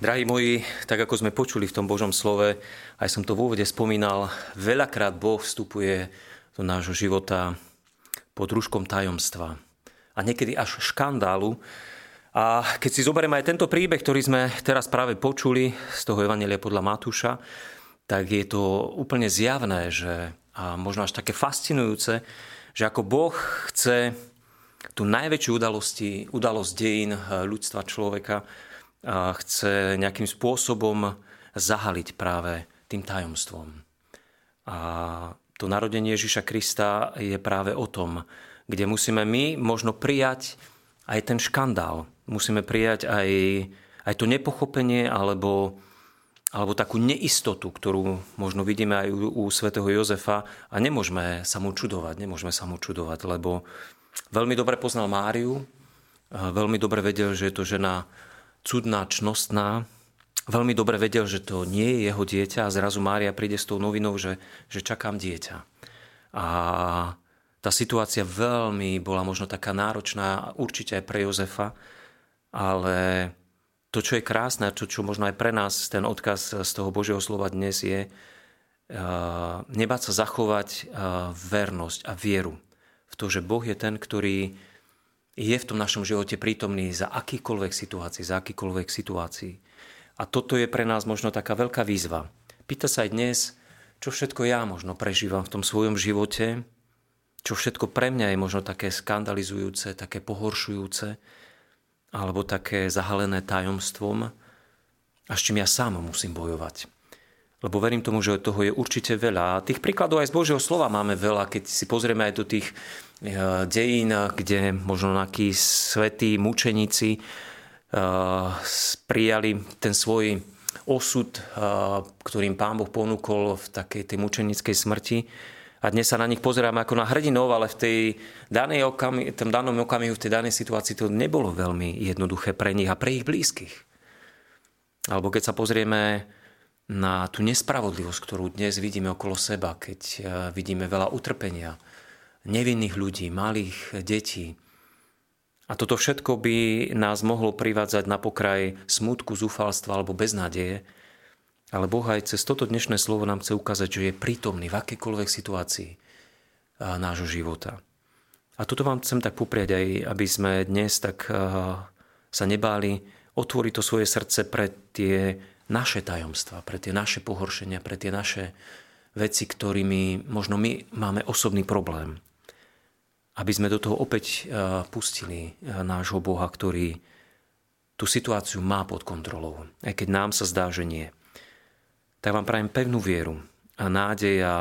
Drahí moji, tak ako sme počuli v tom Božom slove, aj som to v úvode spomínal, veľakrát Boh vstupuje do nášho života pod rúškom tajomstva a niekedy až škandálu. A keď si zoberieme aj tento príbeh, ktorý sme teraz práve počuli z toho Evangelia podľa Matúša, tak je to úplne zjavné, že a možno až také fascinujúce, že ako Boh chce tú najväčšiu udalosti, udalosť dejín ľudstva človeka chce nejakým spôsobom zahaliť práve tým tajomstvom. A to narodenie Ježiša Krista je práve o tom, kde musíme my možno prijať aj ten škandál. Musíme prijať aj, aj to nepochopenie alebo, alebo takú neistotu, ktorú možno vidíme aj u, u svätého Jozefa a nemôžeme sa mu čudovať, nemôžeme sa mu čudovať, lebo veľmi dobre poznal Máriu, veľmi dobre vedel, že je to žena cudná, čnostná. Veľmi dobre vedel, že to nie je jeho dieťa a zrazu Mária príde s tou novinou, že, že čakám dieťa. A tá situácia veľmi bola možno taká náročná, určite aj pre Jozefa, ale to, čo je krásne, čo, čo možno aj pre nás ten odkaz z toho Božieho slova dnes je, nebáť sa zachovať vernosť a vieru v to, že Boh je ten, ktorý je v tom našom živote prítomný za akýkoľvek situácií, za akýkoľvek situácií. A toto je pre nás možno taká veľká výzva. Pýta sa aj dnes, čo všetko ja možno prežívam v tom svojom živote, čo všetko pre mňa je možno také skandalizujúce, také pohoršujúce, alebo také zahalené tajomstvom a s čím ja sám musím bojovať. Lebo verím tomu, že toho je určite veľa. A tých príkladov aj z Božieho slova máme veľa, keď si pozrieme aj do tých Eh, dejín, kde možno nejakí svetí mučeníci eh, prijali ten svoj osud, eh, ktorým pán Boh ponúkol v takej tej mučenickej smrti. A dnes sa na nich pozeráme ako na hrdinov, ale v tej danej okami, tom danom okamihu, v tej danej situácii to nebolo veľmi jednoduché pre nich a pre ich blízkych. Alebo keď sa pozrieme na tú nespravodlivosť, ktorú dnes vidíme okolo seba, keď vidíme veľa utrpenia, nevinných ľudí, malých detí. A toto všetko by nás mohlo privádzať na pokraj smutku, zúfalstva alebo beznádeje. Ale Boh aj cez toto dnešné slovo nám chce ukázať, že je prítomný v akejkoľvek situácii nášho života. A toto vám chcem tak popriať aj, aby sme dnes tak sa nebáli otvoriť to svoje srdce pre tie naše tajomstva, pre tie naše pohoršenia, pre tie naše veci, ktorými možno my máme osobný problém aby sme do toho opäť e, pustili e, nášho Boha, ktorý tú situáciu má pod kontrolou, aj keď nám sa zdá, že nie. Tak vám prajem pevnú vieru a nádej a,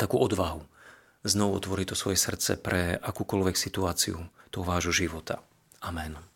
takú odvahu znovu otvoriť to svoje srdce pre akúkoľvek situáciu toho vášho života. Amen.